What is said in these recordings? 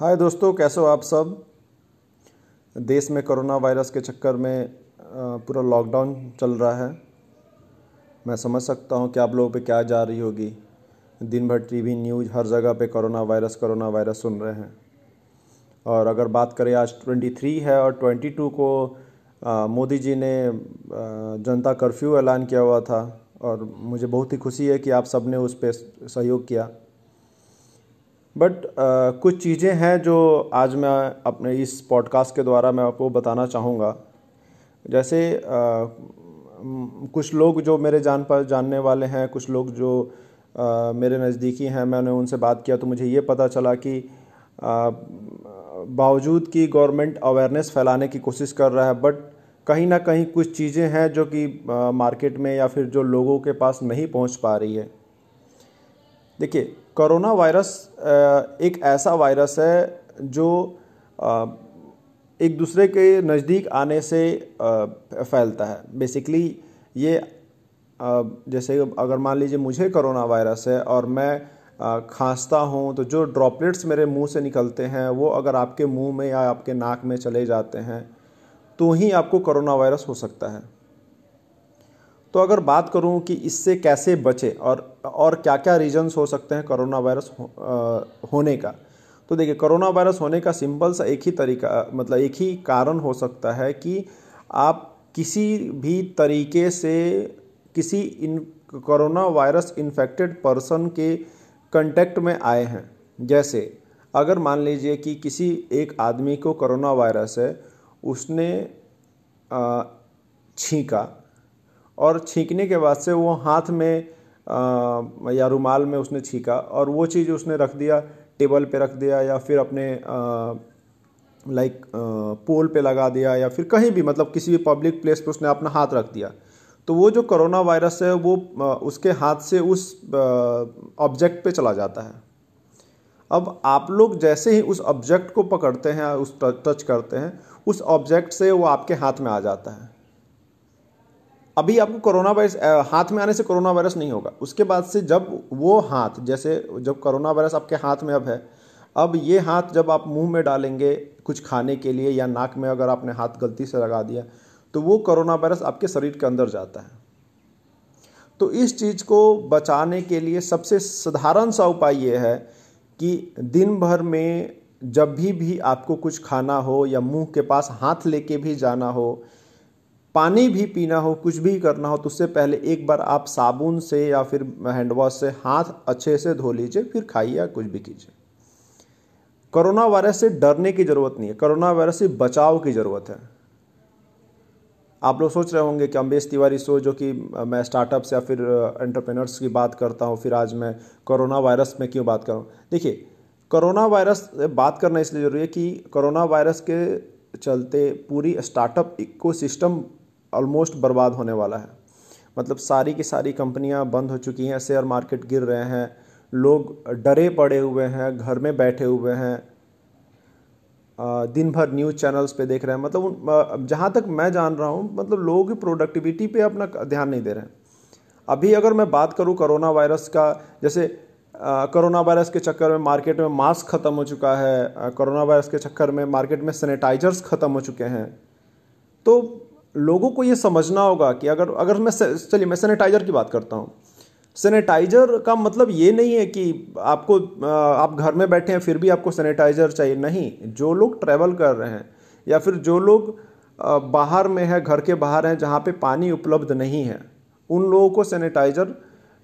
हाय दोस्तों, कैसे हो आप सब? देश में कोरोना वायरस के चक्कर में पूरा लॉकडाउन चल रहा है। मैं समझ सकता हूँ कि आप लोगों पे क्या जा रही होगी। दिन भर टीवी न्यूज़ हर जगह पे कोरोना वायरस कोरोना वायरस सुन रहे हैं। और अगर बात करें, आज 23 है और 22 को मोदी जी ने जनता कर्फ्यू ऐलान किया हुआ था। और मुझे बहुत ही खुशी है कि आप सबने उस पर सहयोग किया। बट uh, कुछ चीज़ें हैं जो आज मैं अपने इस पॉडकास्ट के द्वारा मैं आपको बताना चाहूँगा। जैसे uh, कुछ लोग जो मेरे जान पर जानने वाले हैं कुछ लोग जो uh, मेरे नज़दीकी हैं मैंने उनसे बात किया तो मुझे ये पता चला कि बावजूद कि गवर्नमेंट अवेयरनेस फैलाने की कोशिश कर रहा है बट कहीं ना कहीं कुछ चीज़ें हैं जो कि मार्केट में या फिर जो लोगों के पास नहीं पहुँच पा रही है। देखिए कोरोना वायरस एक ऐसा वायरस है जो एक दूसरे के नज़दीक आने से फैलता है। बेसिकली ये जैसे अगर मान लीजिए मुझे कोरोना वायरस है और मैं खांसता हूँ तो जो ड्रॉपलेट्स मेरे मुँह से निकलते हैं, वो अगर आपके मुँह में या आपके नाक में चले जाते हैं तो ही आपको कोरोना वायरस हो सकता है। तो अगर बात करूँ कि इससे कैसे बचे और और क्या क्या रीजन्स हो सकते हैं कोरोना वायरस हो, आ, होने का? तो देखिए कोरोना वायरस होने का सिंपल सा एक ही तरीका मतलब एक ही कारण हो सकता है कि आप किसी भी तरीके से किसी इन कोरोना वायरस इन्फेक्टेड पर्सन के कंटेक्ट में आए हैं। जैसे अगर मान लीजिए कि किसी एक आदमी को कोरोना वायरस है उसने छींका और छींकने के बाद से वो हाथ में या रुमाल में उसने छीका और वो चीज़ उसने रख दिया, टेबल पे रख दिया या फिर अपने लाइक पोल पे लगा दिया या फिर कहीं भी मतलब किसी भी पब्लिक प्लेस पे उसने अपना हाथ रख दिया। तो वो जो कोरोना वायरस है वो उसके हाथ से उस ऑब्जेक्ट पे चला जाता है। अब आप लोग जैसे ही उस ऑब्जेक्ट को पकड़ते हैं, उस टच करते हैं, उस ऑब्जेक्ट से वो आपके हाथ में आ जाता है। अभी आपको कोरोना वायरस हाथ में आने से कोरोना वायरस नहीं होगा। उसके बाद से जब वो हाथ, जैसे जब कोरोना वायरस आपके हाथ में अब है, अब ये हाथ जब आप मुँह में डालेंगे कुछ खाने के लिए या नाक में अगर आपने हाथ गलती से लगा दिया तो वो कोरोना वायरस आपके शरीर के अंदर जाता है। तो इस चीज़ को बचाने के लिए सबसे साधारण सा उपाय ये है कि दिन भर में जब भी भी आपको कुछ खाना हो या मुँह के पास हाथ लेके भी जाना हो पानी भी पीना हो, कुछ भी करना हो तो उससे पहले एक बार आप साबुन से या फिर हैंड वॉश से हाथ अच्छे से धो लीजिए, फिर खाइए या कुछ भी कीजिए। कोरोना वायरस से डरने की ज़रूरत नहीं है। कोरोना वायरस से बचाव की ज़रूरत है। आप लोग सोच रहे होंगे कि अम्बेश तिवारी शो जो कि मैं स्टार्टअप्स या फिर एंटरप्रेनर्स की बात करता हूँ, फिर आज मैं कोरोना वायरस में क्यों बात करूँ? देखिए, कोरोना वायरस बात करना इसलिए ज़रूरी है कि कोरोना वायरस के चलते पूरी स्टार्टअप इको सिस्टम ऑलमोस्ट बर्बाद होने वाला है। मतलब सारी की सारी कंपनियाँ बंद हो चुकी हैं, शेयर मार्केट गिर रहे हैं, लोग डरे पड़े हुए हैं, घर में बैठे हुए हैं दिन भर न्यूज़ चैनल्स पे देख रहे हैं। मतलब जहाँ तक मैं जान रहा हूँ मतलब लोगों की प्रोडक्टिविटी पे अपना ध्यान नहीं दे रहे हैं। अभी अगर मैं बात करूँ कोरोना वायरस का, जैसे कोरोना वायरस के चक्कर में मार्केट में मास्क ख़त्म हो चुका है कोरोना वायरस के चक्कर में मार्केट में सैनिटाइजर्स ख़त्म हो चुके हैं तो लोगों को ये समझना होगा कि अगर अगर मैं चलिए मैं सैनिटाइजर की बात करता हूँ। सैनिटाइजर का मतलब ये नहीं है कि आपको आप घर में बैठे हैं फिर भी आपको सैनिटाइजर चाहिए। नहीं, जो लोग ट्रैवल कर रहे हैं या फिर जो लोग बाहर में है, घर के बाहर हैं, जहाँ पे पानी उपलब्ध नहीं है, उन लोगों को सैनिटाइजर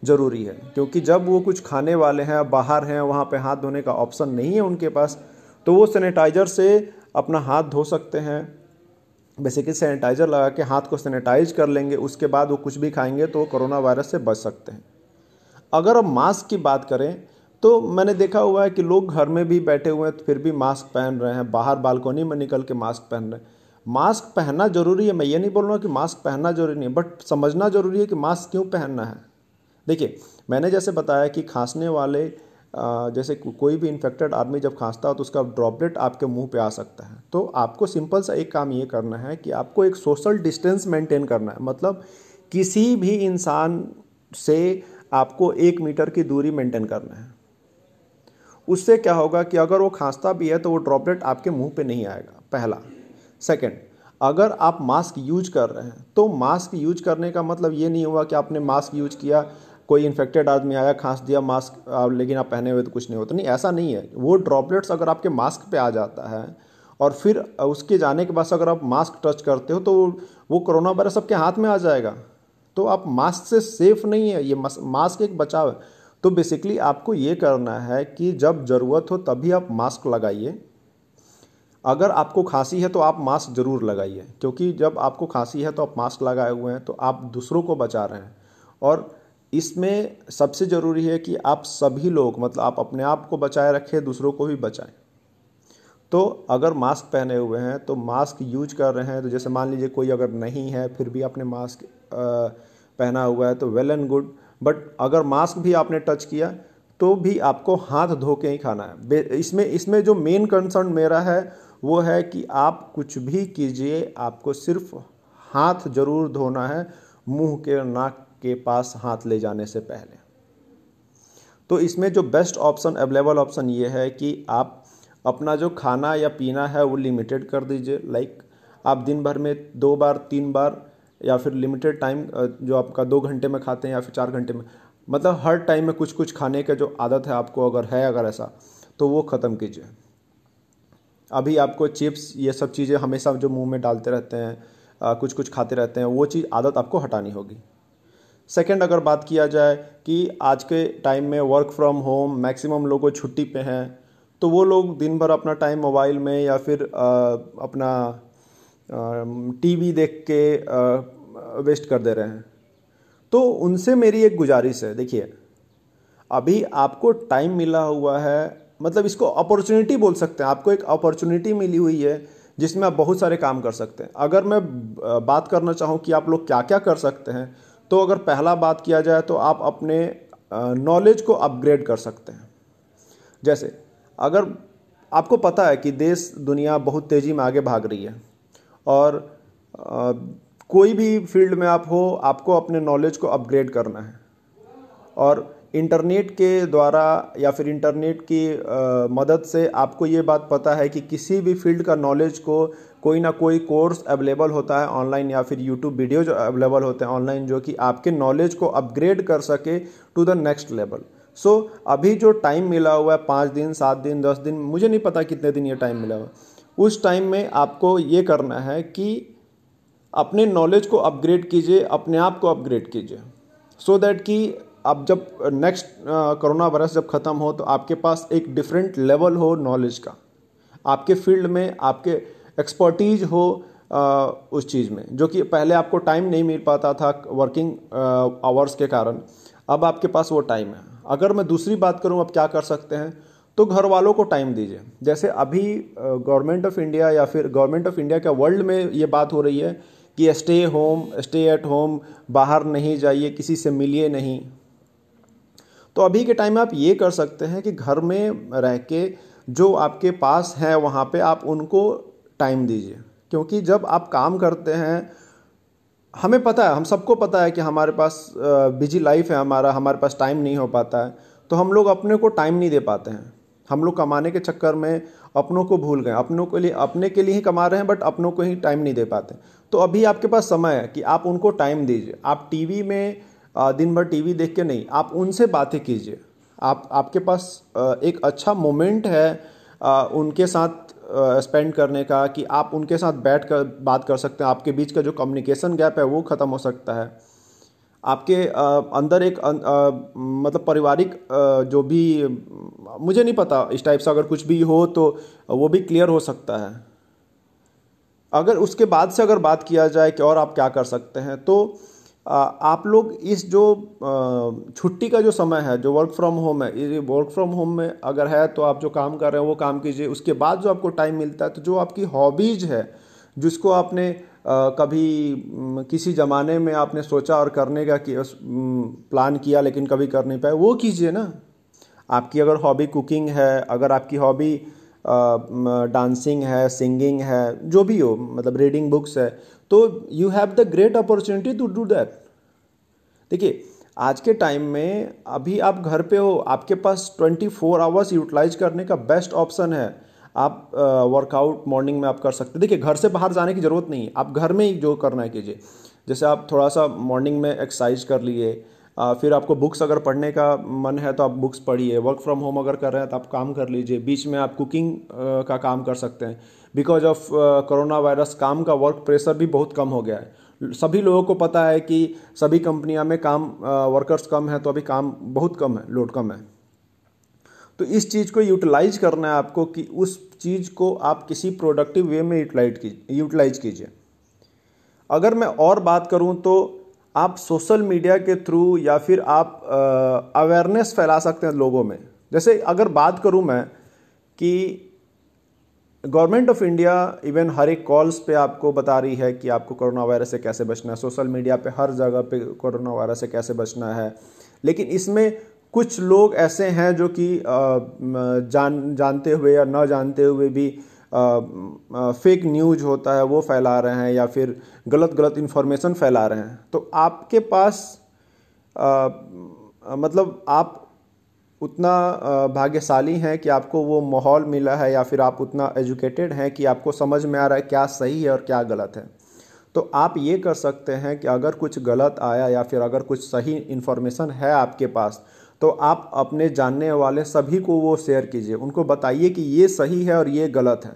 ज़रूरी है। क्योंकि जब वो कुछ खाने वाले हैं, बाहर हैं, वहाँ पे हाथ धोने का ऑप्शन नहीं है उनके पास तो वो सैनिटाइजर से अपना हाथ धो सकते हैं बेसिकली सैनिटाइज़र लगा के हाथ को सैनिटाइज कर लेंगे, उसके बाद वो कुछ भी खाएँगे तो वो कोरोना वायरस से बच सकते हैं। अगर अब मास्क की बात करें तो मैंने देखा हुआ है कि लोग घर में भी बैठे हुए हैं तो फिर भी मास्क पहन रहे हैं, बाहर बालकोनी में निकल के मास्क पहन रहे हैं। मास्क पहनना ज़रूरी है, मैं ये नहीं बोल रहा कि मास्क पहनना ज़रूरी नहीं है बट समझना ज़रूरी है कि मास्क क्यों पहनना है। देखिए, मैंने जैसे बताया कि खांसने वाले जैसे कोई भी इन्फेक्टेड आदमी जब खांसता है तो उसका ड्रॉपलेट आपके मुँह पे आ सकता है। तो आपको सिंपल सा एक काम ये करना है कि आपको एक सोशल डिस्टेंस मेंटेन करना है। मतलब किसी भी इंसान से आपको एक मीटर की दूरी मेंटेन करना है। उससे क्या होगा कि अगर वो खांसता भी है तो वो ड्रॉपलेट आपके मुँह पे नहीं आएगा, पहला। सेकंड अगर आप मास्क यूज़ कर रहे हैं तो मास्क यूज़ करने का मतलब ये नहीं हुआ कि आपने मास्क यूज़ किया कोई इन्फेक्टेड आदमी आया, खांस दिया मास्क आप लेकिन आप पहने हुए तो कुछ नहीं होता। नहीं, ऐसा नहीं है। वो ड्रॉपलेट्स अगर आपके मास्क पे आ जाता है और फिर उसके जाने के बाद अगर आप मास्क टच करते हो तो वो कोरोना वायरस आपके हाथ में आ जाएगा। तो आप मास्क से सेफ़ नहीं है। ये मास्क एक बचाव है। तो बेसिकली आपको ये करना है कि जब ज़रूरत हो तभी आप मास्क लगाइए। अगर आपको खांसी है तो आप मास्क ज़रूर लगाइए। क्योंकि जब आपको खांसी है तो आप मास्क लगाए हुए हैं तो आप दूसरों को बचा रहे हैं। और इसमें सबसे ज़रूरी है कि आप सभी लोग मतलब आप अपने आप को बचाए रखें, दूसरों को भी बचाएँ। तो अगर मास्क पहने हुए हैं तो मास्क यूज़ कर रहे हैं तो जैसे मान लीजिए कोई अगर नहीं है, फिर भी आपने मास्क पहना हुआ है तो वेल एंड गुड। बट अगर मास्क भी आपने टच किया तो भी आपको हाथ धो के ही खाना है। इसमें इसमें जो मेन कंसर्न मेरा है, वो है कि आप कुछ भी कीजिए, आपको सिर्फ़ हाथ ज़रूर धोना है, मुँह के नाक के पास हाथ ले जाने से पहले। तो इसमें जो बेस्ट ऑप्शन अवेलेबल ऑप्शन ये है कि आप अपना जो खाना या पीना है वो लिमिटेड कर दीजिए। लाइक आप दिन भर में दो बार, तीन बार या फिर लिमिटेड टाइम जो आपका दो घंटे में खाते हैं या फिर चार घंटे में मतलब हर टाइम में कुछ कुछ खाने का जो आदत है आपको अगर है, अगर ऐसा तो वो ख़त्म कीजिए। अभी आपको चिप्स ये सब चीज़ें हमेशा जो मुँह में डालते रहते हैं कुछ कुछ खाते रहते हैं, वो चीज़ आदत आपको हटानी होगी। सेकेंड अगर बात किया जाए कि आज के टाइम में वर्क फ्रॉम होम मैक्सिमम लोगों छुट्टी पे हैं तो वो लोग दिन भर अपना टाइम मोबाइल में या फिर आ, अपना टीवी देख के वेस्ट कर दे रहे हैं। तो उनसे मेरी एक गुजारिश है देखिए अभी आपको टाइम मिला हुआ है मतलब इसको अपॉर्चुनिटी बोल सकते हैं आपको एक अपॉर्चुनिटी मिली हुई है जिसमें आप बहुत सारे काम कर सकते हैं। अगर मैं बात करना चाहूँ कि आप लोग क्या क्या कर सकते हैं तो अगर पहला बात किया जाए तो आप अपने नॉलेज को अपग्रेड कर सकते हैं। जैसे अगर आपको पता है कि देश दुनिया बहुत तेज़ी में आगे भाग रही है और आ, कोई भी फ़ील्ड में आप हो आपको अपने नॉलेज को अपग्रेड करना है। और इंटरनेट के द्वारा या फिर इंटरनेट की मदद से आपको ये बात पता है कि किसी भी फ़ील्ड का नॉलेज को कोई ना कोई कोर्स अवेलेबल होता है ऑनलाइन या फिर यूट्यूब वीडियो जो अवेलेबल होते हैं ऑनलाइन जो कि आपके नॉलेज को अपग्रेड कर सके to the next level so अभी जो टाइम मिला हुआ है, पाँच दिन, सात दिन, दस दिन, मुझे नहीं पता कितने दिन ये टाइम मिला हुआ उस टाइम में आपको ये करना है कि अपने नॉलेज को अपग्रेड कीजिए, अपने आप को अपग्रेड कीजिए। सो so दैट कि अब जब नेक्स्ट कोरोना वायरस जब ख़त्म हो तो आपके पास एक डिफरेंट लेवल हो नॉलेज का। आपके फ़ील्ड में आपके एक्सपर्टीज हो आ, उस चीज़ में जो कि पहले आपको टाइम नहीं मिल पाता था वर्किंग आवर्स के कारण। अब आपके पास वो टाइम है। अगर मैं दूसरी बात करूँ अब क्या कर सकते हैं? तो घर वालों को टाइम दीजिए। जैसे अभी गवर्नमेंट ऑफ़ इंडिया या फिर गवर्नमेंट ऑफ़ इंडिया का वर्ल्ड में ये बात हो रही है कि stay home stay at home बाहर नहीं जाइए किसी से मिलिए नहीं। तो अभी के टाइम में आप ये कर सकते हैं कि घर में रह के जो आपके पास हैं, वहाँ पे आप उनको टाइम दीजिए। क्योंकि जब आप काम करते हैं, हमें पता है, हम सबको पता है कि हमारे पास बिज़ी लाइफ है हमारा, हमारे पास टाइम नहीं हो पाता है। तो हम लोग अपने को टाइम नहीं दे पाते हैं। हम लोग कमाने के चक्कर में अपनों को भूल गए अपनों के लिए, अपने के लिए ही कमा रहे हैं बट अपनों को ही टाइम नहीं दे पाते। तो अभी आपके पास समय है कि आप उनको टाइम दीजिए। आप टीवी में दिन भर टीवी देख के नहीं, आप उनसे बातें कीजिए। आप, आपके पास एक अच्छा मोमेंट है उनके साथ स्पेंड करने का, कि आप उनके साथ बैठ कर बात कर सकते हैं। आपके बीच का जो कम्युनिकेशन गैप है, वो ख़त्म हो सकता है। आपके अंदर एक मतलब पारिवारिक जो भी, मुझे नहीं पता, इस टाइप से अगर कुछ भी हो तो वो भी क्लियर हो सकता है। अगर उसके बाद से अगर बात किया जाए कि और आप क्या कर सकते हैं तो आप लोग इस जो छुट्टी का जो समय है, जो वर्क फ्रॉम होम है ये वर्क फ्रॉम होम में अगर है तो आप जो काम कर रहे हैं वो काम कीजिए। उसके बाद जो आपको टाइम मिलता है तो जो आपकी हॉबीज है, जिसको आपने कभी किसी ज़माने में आपने सोचा और करने का कि प्लान किया लेकिन कभी कर नहीं पाए, वो कीजिए ना। आपकी अगर हॉबी कुकिंग है, अगर आपकी हॉबी डांसिंग है, सिंगिंग है, जो भी हो मतलब रीडिंग बुक्स है तो you have the great opportunity to do that देखिए, आज के टाइम में अभी आप घर पे हो, आपके पास ट्वेंटी फोर आवर्स यूटिलाइज करने का बेस्ट ऑप्शन है। आप वर्कआउट मॉर्निंग में आप कर सकते देखिए, घर से बाहर जाने की ज़रूरत नहीं आप घर में ही जो करना है कीजिए। जैसे आप थोड़ा सा मॉर्निंग में एक्सरसाइज कर लिए फिर आपको बुक्स अगर पढ़ने का मन है तो आप बुक्स पढ़िए। वर्क फ्रॉम होम अगर कर रहे हैं तो आप काम कर लीजिए। बीच में आप कुकिंग का काम कर सकते हैं। बिकॉज़ ऑफ़ कोरोना वायरस काम का वर्क प्रेशर भी बहुत कम हो गया है। सभी लोगों को पता है कि सभी कंपनियाँ में काम वर्कर्स कम है तो अभी काम बहुत कम है लोड कम है। तो इस चीज़ को यूटिलाइज करना है आपको कि उस चीज़ को आप किसी प्रोडक्टिव वे में यूटिलाइज कीजिए यूटिलाइज कीजिए। अगर मैं और बात करूँ तो आप सोशल मीडिया के थ्रू या फिर आप अवेयरनेस फैला सकते हैं लोगों में। जैसे अगर बात करूँ मैं कि गवर्नमेंट ऑफ़ इंडिया इवन हर एक कॉल्स पे आपको बता रही है कि आपको कोरोना वायरस से कैसे बचना है। सोशल मीडिया पे हर जगह पे कोरोना वायरस से कैसे बचना है। लेकिन इसमें कुछ लोग ऐसे हैं जो कि जान, जानते हुए या न जानते हुए भी फेक न्यूज़ होता है वो फैला रहे हैं या फिर गलत गलत इन्फॉर्मेशन फैला रहे हैं। तो आपके पास आ, मतलब आप उतना भाग्यशाली हैं कि आपको वो माहौल मिला है या फिर आप उतना एजुकेटेड हैं कि आपको समझ में आ रहा है क्या सही है और क्या गलत है। तो आप ये कर सकते हैं कि अगर कुछ गलत आया या फिर अगर कुछ सही इन्फॉर्मेशन है आपके पास तो आप अपने जानने वाले सभी को वो शेयर कीजिए। उनको बताइए कि ये सही है और ये गलत है।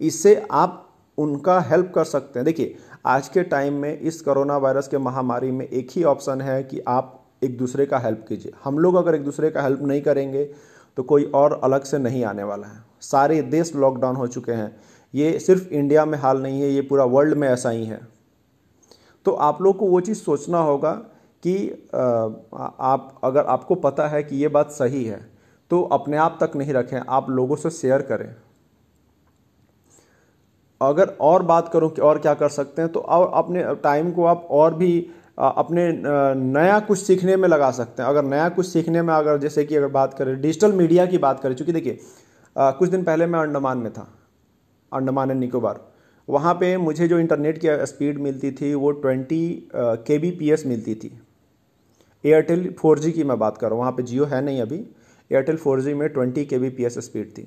इससे आप उनका हेल्प कर सकते हैं। देखिए, आज के टाइम में इस कोरोना वायरस के महामारी में एक ही ऑप्शन है कि आप एक दूसरे का हेल्प कीजिए। हम लोग अगर एक दूसरे का हेल्प नहीं करेंगे तो कोई और अलग से नहीं आने वाला है। सारे देश लॉकडाउन हो चुके हैं। ये सिर्फ़ इंडिया में हाल नहीं है, ये पूरा वर्ल्ड में ऐसा ही है। तो आप लोग को वो चीज़ सोचना होगा कि आप, अगर आपको पता है कि ये बात सही है तो अपने आप तक नहीं रखें, आप लोगों से शेयर करें। अगर और बात करूँ कि और क्या कर सकते हैं तो और अपने टाइम को आप और भी अपने नया कुछ सीखने में लगा सकते हैं। अगर नया कुछ सीखने में अगर, जैसे कि अगर बात करें, डिजिटल मीडिया की बात करें, चूँकि देखिए कुछ दिन पहले मैं अंडमान में था, अंडमान एंड निकोबार। वहाँ पे मुझे जो इंटरनेट की स्पीड मिलती थी, वो ट्वेंटी के बी पी एस मिलती थी। एयरटेल फोर की मैं बात कर रहा हूँ, वहाँ पे जियो है नहीं अभी। एयरटेल फोर में ट्वेंटी के बी स्पीड थी।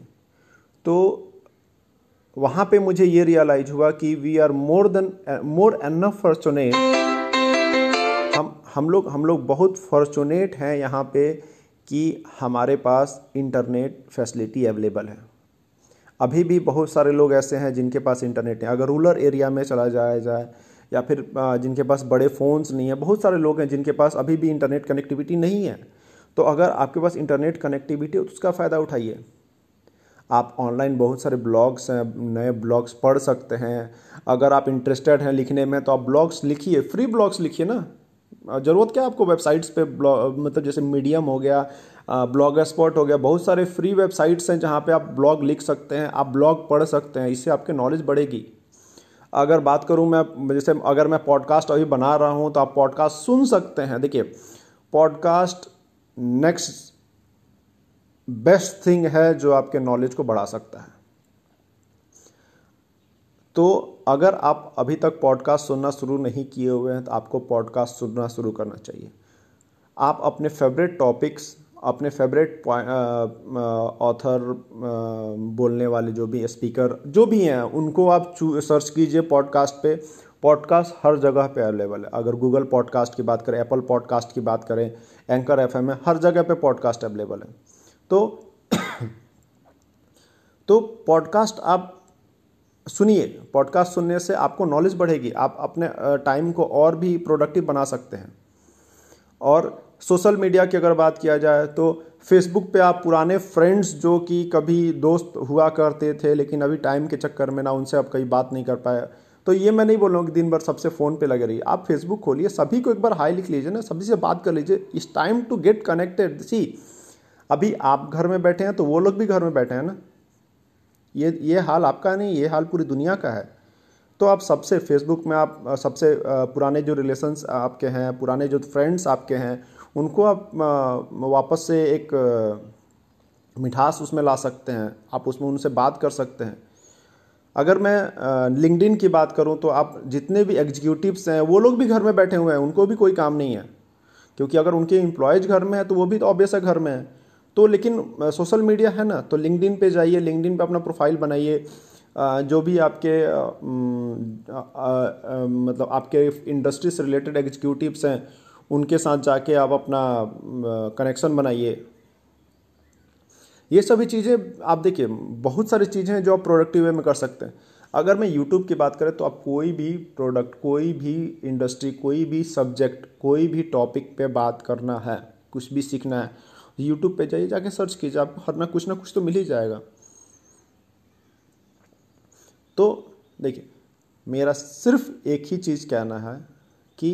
तो वहाँ पे मुझे ये रियलाइज़ हुआ कि we are more than more enough fortunate हम हम लोग हम लोग बहुत फॉर्चुनेट हैं यहाँ पे कि हमारे पास इंटरनेट फैसिलिटी अवेलेबल है। अभी भी बहुत सारे लोग ऐसे हैं जिनके पास इंटरनेट है। अगर रूरल एरिया में चला जाया जाए या फिर जिनके पास बड़े फ़ोन्स नहीं है, बहुत सारे लोग हैं जिनके पास अभी भी इंटरनेट कनेक्टिविटी नहीं है। तो अगर आपके पास इंटरनेट कनेक्टिविटी है तो उसका फ़ायदा उठाइए। आप ऑनलाइन बहुत सारे ब्लॉग्स हैं, नए ब्लॉग्स पढ़ सकते हैं। अगर आप इंटरेस्टेड हैं लिखने में तो आप ब्लॉग्स लिखिए फ्री ब्लॉग्स लिखिए ना। ज़रूरत क्या आपको वेबसाइट्स पे ब्लॉग मतलब जैसे मीडियम हो गया ब्लॉग स्पॉट हो गया, बहुत सारे फ्री वेबसाइट्स हैं जहाँ पे आप ब्लॉग लिख सकते हैं, आप ब्लॉग पढ़ सकते हैं, इससे आपके नॉलेज बढ़ेगी। अगर बात करूँ मैं, जैसे अगर मैं पॉडकास्ट अभी बना रहा हूँ तो आप पॉडकास्ट सुन सकते हैं। देखिए पॉडकास्ट नेक्स्ट बेस्ट थिंग है जो आपके नॉलेज को बढ़ा सकता है। तो अगर आप अभी तक पॉडकास्ट सुनना शुरू नहीं किए हुए हैं तो आपको पॉडकास्ट सुनना शुरू करना चाहिए। आप अपने फेवरेट टॉपिक्स अपने फेवरेट ऑथर बोलने वाले जो भी स्पीकर जो भी हैं, उनको आप सर्च कीजिए पॉडकास्ट पे। पॉडकास्ट हर जगह पे अवेलेबल है। अगर गूगल पॉडकास्ट की बात करें एप्पल पॉडकास्ट की बात करें एंकर एफएम में हर जगह पे पॉडकास्ट अवेलेबल है। तो तो पॉडकास्ट आप सुनिए। पॉडकास्ट सुनने से आपको नॉलेज बढ़ेगी। आप अपने टाइम को और भी प्रोडक्टिव बना सकते हैं। और सोशल मीडिया की अगर बात किया जाए तो फेसबुक पे आप पुराने फ्रेंड्स जो कि कभी दोस्त हुआ करते थे, लेकिन अभी टाइम के चक्कर में ना, उनसे आप कहीं बात नहीं कर पाए। तो ये मैं नहीं बोल रहा हूँ कि दिन भर सबसे फ़ोन पे लगे रहिए। आप फेसबुक खोलिए, सभी को एक बार हाई लिख लीजिए ना, सभी से बात कर लीजिए। इस time to get connected, see, अभी आप घर में बैठे हैं तो वो लोग भी घर में बैठे हैं ना। ये ये हाल आपका नहीं, ये हाल पूरी दुनिया का है। तो आप सबसे फेसबुक में आप, सबसे पुराने जो रिलेशंस आपके हैं, पुराने जो फ्रेंड्स आपके हैं उनको आप वापस से एक मिठास उसमें ला सकते हैं। आप उसमें उनसे बात कर सकते हैं। अगर मैं लिंकडिन की बात करूँ तो आप जितने भी एग्जीक्यूटिव्स हैं, वो लोग भी घर में बैठे हुए हैं, उनको भी कोई काम नहीं है। क्योंकि अगर उनके एम्प्लॉयज़ घर में है तो वो भी तो ऑब्वियस है घर में है। तो लेकिन सोशल मीडिया है ना तो लिंकडिन पे जाइए लिंकडिन पे अपना प्रोफ़ाइल बनाइए। जो भी आपके मतलब आपके इंडस्ट्री से रिलेटेड एग्जीक्यूटिव्स हैं उनके साथ जाके आप अपना कनेक्शन बनाइए। ये सभी चीज़ें, आप देखिए, बहुत सारी चीज़ें हैं जो आप प्रोडक्टिव वे में कर सकते हैं। अगर मैं यूट्यूब की बात करें तो आप कोई भी प्रोडक्ट कोई भी इंडस्ट्री कोई भी सब्जेक्ट कोई भी टॉपिक पे बात करना है, कुछ भी सीखना है यूट्यूब पे जाइए, जाके सर्च कीजिए, आप हर ना कुछ ना कुछ तो मिल ही जाएगा। तो देखिए, मेरा सिर्फ़ एक ही चीज़ कहना है कि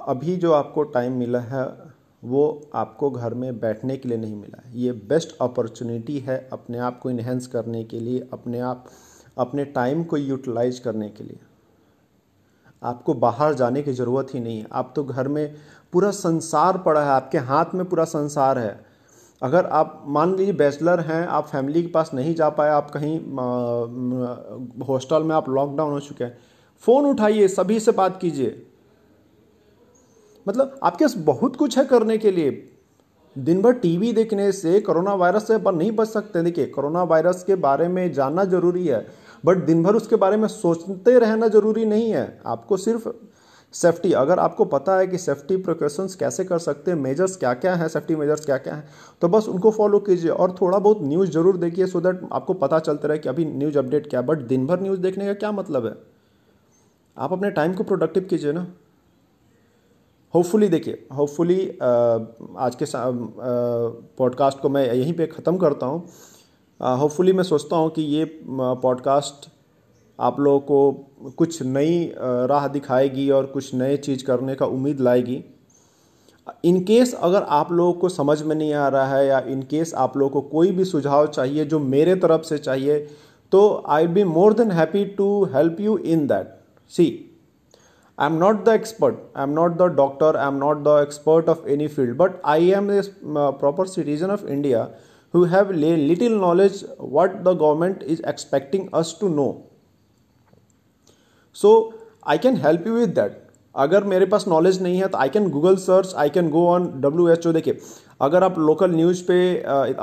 अभी जो आपको टाइम मिला है, वो आपको घर में बैठने के लिए नहीं मिला ये बेस्ट अपॉर्चुनिटी है अपने आप को इन्हेंस करने के लिए, अपने आप, अपने टाइम को यूटिलाइज करने के लिए। आपको बाहर जाने की ज़रूरत ही नहीं है। आप तो घर में पूरा संसार पड़ा है, आपके हाथ में पूरा संसार है। अगर आप, मान लीजिए बैचलर हैं, आप फैमिली के पास नहीं जा पाए, आप कहीं हॉस्टल में आप लॉकडाउन हो चुके हैं फ़ोन उठाइए, सभी से बात कीजिए। मतलब आपके पास बहुत कुछ है करने के लिए। दिन भर टीवी देखने से कोरोना वायरस से अपन नहीं बच सकते। देखिए, कोरोना वायरस के बारे में जानना ज़रूरी है, बट दिन भर उसके बारे में सोचते रहना ज़रूरी नहीं है। आपको सिर्फ़ सेफ्टी, अगर आपको पता है कि सेफ्टी प्रिकॉशंस कैसे कर सकते हैं, मेजर्स क्या क्या हैं, सेफ्टी मेजर्स क्या क्या हैं तो बस उनको फॉलो कीजिए और थोड़ा बहुत न्यूज़ ज़रूर देखिए सो दैट आपको पता चलता रहे कि अभी न्यूज़ अपडेट क्या है। बट दिन भर न्यूज़ देखने का क्या मतलब है? आप अपने टाइम को प्रोडक्टिव कीजिए ना। होपफुली देखिए होपफुली आज के पॉडकास्ट को मैं यहीं पे ख़त्म करता हूँ। होपफुली मैं सोचता हूँ कि ये पॉडकास्ट आप लोगों को कुछ नई राह दिखाएगी और कुछ नए चीज़ करने का उम्मीद लाएगी। इन केस अगर आप लोगों को समझ में नहीं आ रहा है या इन केस आप लोगों को कोई भी सुझाव चाहिए जो मेरे तरफ़ से चाहिए तो I be more than happy to help you in that see Am not the expert, I am not the doctor, I am not the expert of any field, but I am a uh, proper citizen of India who have little knowledge what the government is expecting us to know. So I can help you with that. अगर मेरे पास knowledge नहीं है तो I can Google search I can go on W H O देखिए अगर आप local news पे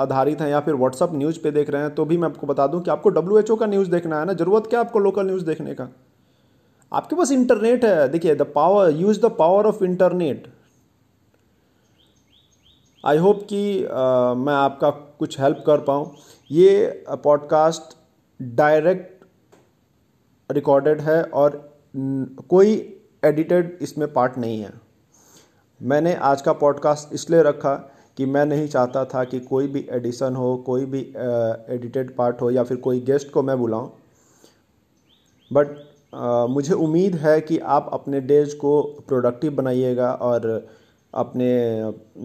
आधारित हैं या फिर व्हाट्सअप न्यूज़ पे देख रहे हैं तो भी मैं आपको बता दूँ कि आपको डब्ल्यू एच ओ का न्यूज़ देखना है ना ज़रूरत क्या आपको लोकल न्यूज़ देखने का आपके पास इंटरनेट है देखिए the power use the power of internet I hope कि आ, मैं आपका कुछ हेल्प कर पाऊँ। ये पॉडकास्ट डायरेक्ट रिकॉर्डेड है और कोई एडिटेड इसमें पार्ट नहीं है। मैंने आज का पॉडकास्ट इसलिए रखा कि मैं नहीं चाहता था कि कोई भी एडिशन हो कोई भी एडिटेड पार्ट हो या फिर कोई गेस्ट को मैं बुलाऊं। बट मुझे उम्मीद है कि आप अपने डेज़ को प्रोडक्टिव बनाइएगा और अपने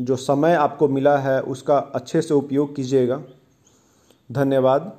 जो समय आपको मिला है उसका अच्छे से उपयोग कीजिएगा। धन्यवाद।